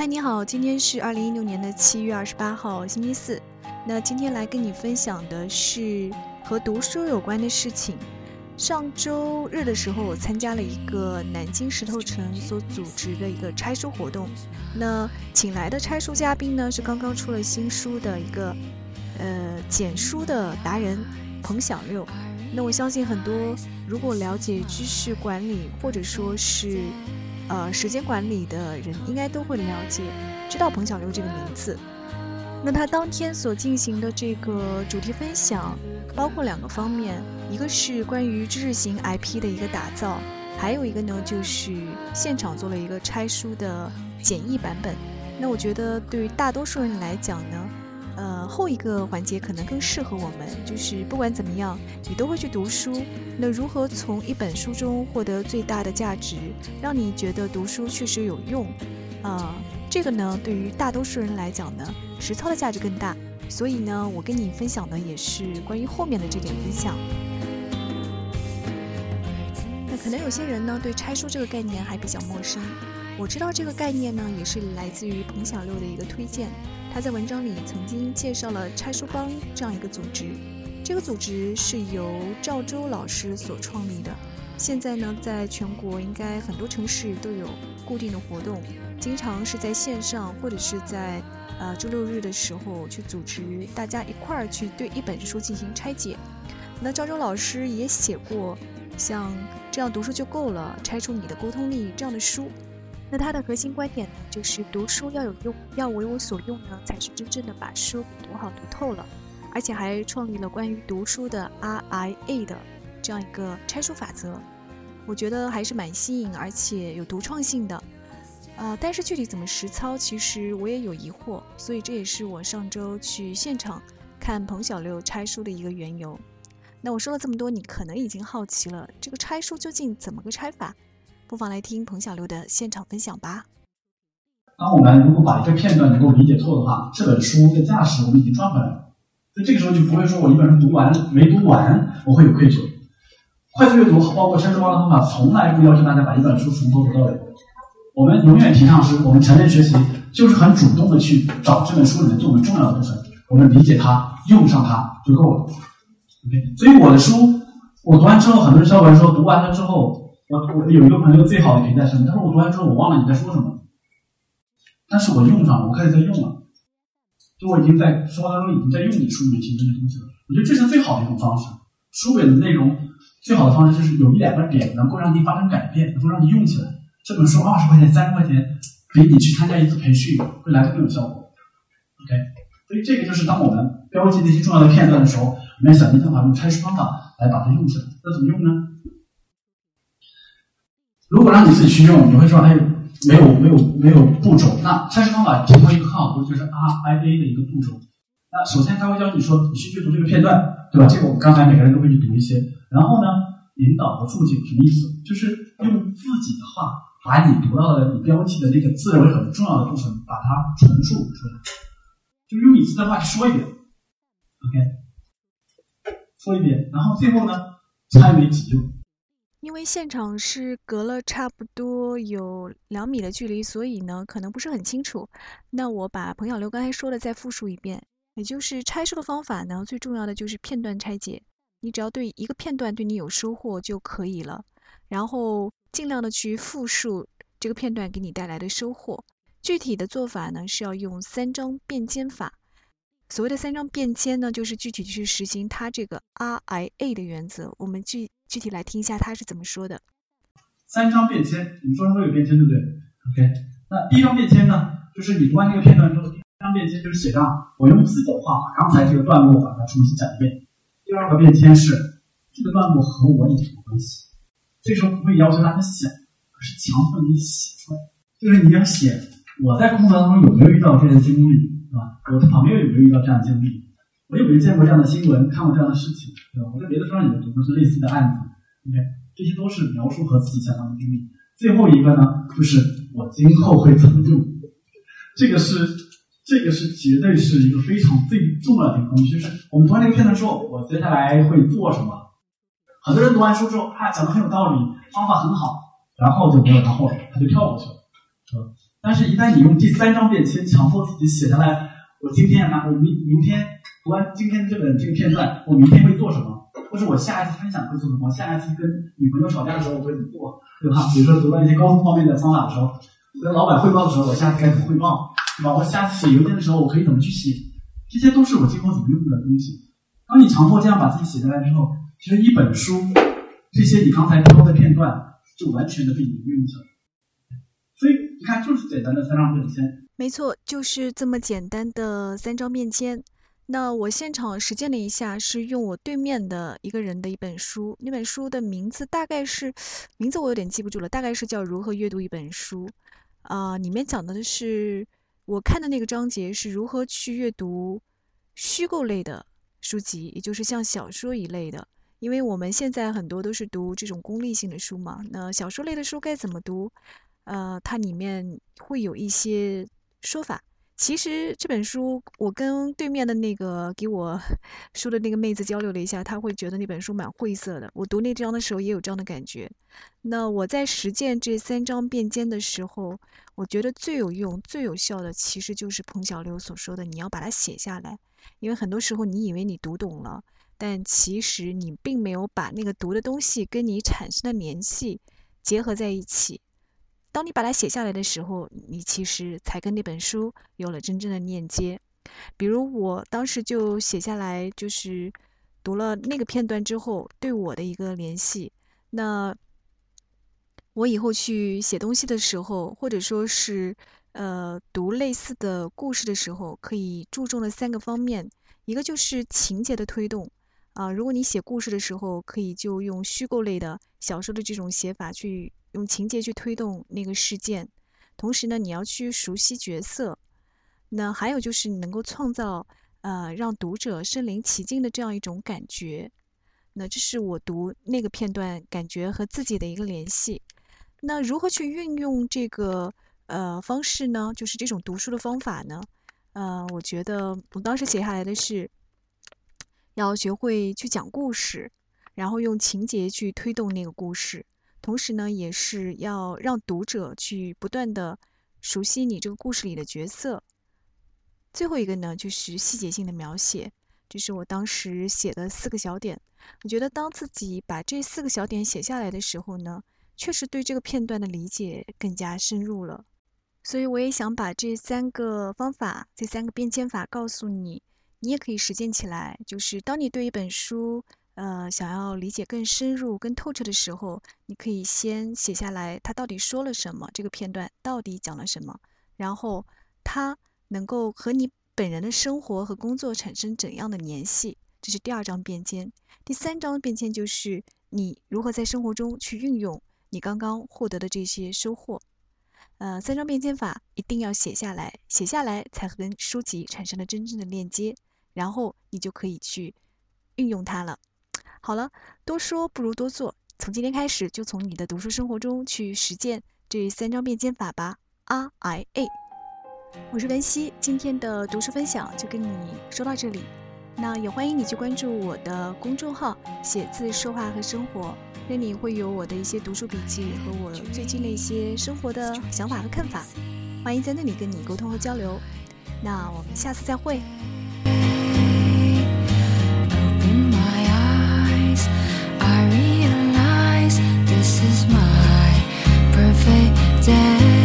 嗨，你好，今天是二零一六年的七月二十八号，星期四。那今天来跟你分享的是和读书有关的事情。上周日的时候，我参加了一个南京石头城所组织的一个拆书活动。那请来的拆书嘉宾呢，是刚刚出了新书的一个呃简书的达人彭小六。那我相信很多如果了解知识管理或者说是呃时间管理的人，应该都会了解知道彭小六这个名字。那他当天所进行的这个主题分享，包括两个方面，一个是关于知识型 IP 的一个打造，还有一个呢就是现场做了一个拆书的简易版本。那我觉得对于大多数人来讲呢，呃后一个环节可能更适合我们，就是不管怎么样，你都会去读书。那如何从一本书中获得最大的价值，让你觉得读书确实有用？啊，这个呢对于大多数人来讲呢。实操的价值更大，所以呢，我跟你分享的也是关于后面的这点分享。可能有些人呢对拆书这个概念还比较陌生。我知道这个概念呢也是来自于彭小六的一个推荐，他在文章里曾经介绍了拆书帮这样一个组织。这个组织是由赵州老师所创立的，现在呢在全国应该很多城市都有固定的活动，经常是在线上或者是在。呃，周六日的时候去组织大家一块儿去对一本书进行拆解。那赵州老师也写过像这样读书就够了，拆出你的沟通力这样的书。那它的核心观点呢，就是读书要有用，要为我所用呢，才是真正的把书读好读透了。而且还创立了关于读书的 RIA 的这样一个拆书法则，我觉得还是蛮新颖而且有独创性的。呃，但是具体怎么实操，其实我也有疑惑，所以这也是我上周去现场看彭小六拆书的一个缘由。那我说了这么多，你可能已经好奇了，这个拆书究竟怎么个拆法？不妨来听彭小六的现场分享吧。当我们如果把一个片段能够理解透的话，这本书的价值我们已经赚回来了。所以这个时候就不会说我一本书读完没读完，我会有愧疚。快速阅读包括拆书包的方法，从来不要求大家把一本书从头读到尾。我们永远提倡是，我们成人学习就是很主动的去找这本书里面作为重要的部分，我们理解它，用上它就够了。OK，所以我的书我读完之后，很多人小伙伴说读完了之后，我我有一个朋友最好的评价是，他说我读完之后我忘了你在说什么，但是我用上了，我开始在用了，就我已经在生活当中已经在用你书里面提供的东西了。我觉得这是最好的一种方式，书本的内容最好的方式就是有一两个点能够让你发生改变，能够让你用起来。这本书二十块钱、三十块钱，比你去参加一次培训会来的更有效果。OK，所以这个就是当我们标记那些重要的片段的时候，我们要想尽办法用拆书方法来把它用起来。那怎么用呢？如果让你自己去用，你会说它有没有没有没有步骤？那拆书方法提供一个很好的就是 RIA 的一个步骤。那首先他会教你说你去阅读这个片段，对吧？这个我们刚才每个人都会去读一些。然后呢，引导和促进什么意思？就是用自己的话。把你读到的、你标记的那个自认为很重要的部分，把它重述出来，就用你自己的话去说一遍，OK，说一遍，然后最后呢，拆为己用。因为现场是隔了差不多有两米的距离，所以呢，可能不是很清楚。那我把彭小刘刚才说的再复述一遍，也就是拆书的方法呢，最重要的就是片段拆解，你只要对一个片段对你有收获就可以了，然后。尽量的去复述这个片段给你带来的收获。具体的做法呢，是要用三张便笺法。所谓的三张便签呢，就是具体去实行它这个 RIA 的原则。我们具具体来听一下他是怎么说的。三张便签，你桌上都有便签，对不对？OK。那第一张便签呢，就是你读完这个片段之后，第一张便签就是写上我用自己的话把刚才这个段落把它重新讲一遍。第二个便签是这个段落和我有什么关系？这时候不会要求他们想，而是强迫你写出来。就是你要写我在工作当中有没有遇到这些经历，对吧？我的朋友有没有遇到这样经历？我有没有见过这样的新闻，看过这样的事情，对吧？我在别的书上也读过是类似的案子。OK，这些都是描述和自己相关的经历。最后一个呢，就是我今后会怎么用？这个是这个是绝对是一个非常最重要的一个工具。就是我们读完这个片段之后，我接下来会做什么？很多人读完书之后，啊，讲的很有道理，方法很好，然后就没有然后了，他就跳过去了。但是，一旦你用第三张便签强迫自己写下来，我今天啊，我明明天读完今天这本这个片段，我明天会做什么？或者我下一次分享会做什么？下一次跟女朋友吵架的时候我会怎么做？对吧？比如说读到一些沟通方面的方法的时候，跟老板汇报的时候，我下次该怎么汇报？对吧？我下次写邮件的时候，我可以怎么去写？这些都是我今后怎么用的东西。当你强迫这样把自己写下来之后，其实一本书，这些你刚才挑的片段，就完全的被你运用起来。所以你看，就是简单的三张便签。没错，就是这么简单的三张便签。那我现场实践了一下，是用我对面的一个人的一本书，那本书的名字大概是，名字我有点记不住了，大概是叫《如何阅读一本书》。啊，里面讲的是我看的那个章节是如何去阅读虚构类的书籍，也就是像小说一类的。因为我们现在很多都是读这种功利性的书嘛，那小说类的书该怎么读？呃，它里面会有一些说法。其实这本书，我跟对面的那个给我书的那个妹子交流了一下，她会觉得那本书蛮晦涩的。我读那章的时候也有这样的感觉。那我在实践这三章变尖的时候，我觉得最有用、最有效的，其实就是彭小六所说的，你要把它写下来。因为很多时候你以为你读懂了，但其实你并没有把那个读的东西跟你产生的联系结合在一起。当你把它写下来的时候，你其实才跟那本书有了真正的链接。比如我当时就写下来，就是读了那个片段之后对我的一个联系。那我以后去写东西的时候，或者说是呃读类似的故事的时候，可以注重的三个方面，一个就是情节的推动啊。如果你写故事的时候，可以就用虚构类的小说的这种写法去。用情节去推动那个事件，同时呢，你要去熟悉角色。那还有就是你能够创造呃让读者身临其境的这样一种感觉。那这是我读那个片段感觉和自己的一个联系。那如何去运用这个呃方式呢？就是这种读书的方法呢？呃，我觉得我当时写下来的是要学会去讲故事，然后用情节去推动那个故事。同时呢，也是要让读者去不断的熟悉你这个故事里的角色。最后一个呢，就是细节性的描写，这是我当时写的四个小点。我觉得当自己把这四个小点写下来的时候呢，确实对这个片段的理解更加深入了。所以我也想把这三个方法、这三个变迁法告诉你，你也可以实践起来。就是当你对一本书，呃，想要理解更深入、更透彻的时候，你可以先写下来，他到底说了什么，这个片段到底讲了什么，然后他能够和你本人的生活和工作产生怎样的联系，这是第二章变迁。第三章变迁就是你如何在生活中去运用你刚刚获得的这些收获。呃，三张便签法一定要写下来，写下来才跟书籍产生了真正的链接，然后你就可以去运用它了。好了，多说不如多做。从今天开始，就从你的读书生活中去实践这三张变肩法吧。R I A，我是文熙，今天的读书分享就跟你说到这里。那也欢迎你去关注我的公众号“写字说话和生活”，那里会有我的一些读书笔记和我最近的一些生活的想法和看法。欢迎在那里跟你沟通和交流。那我们下次再会。在。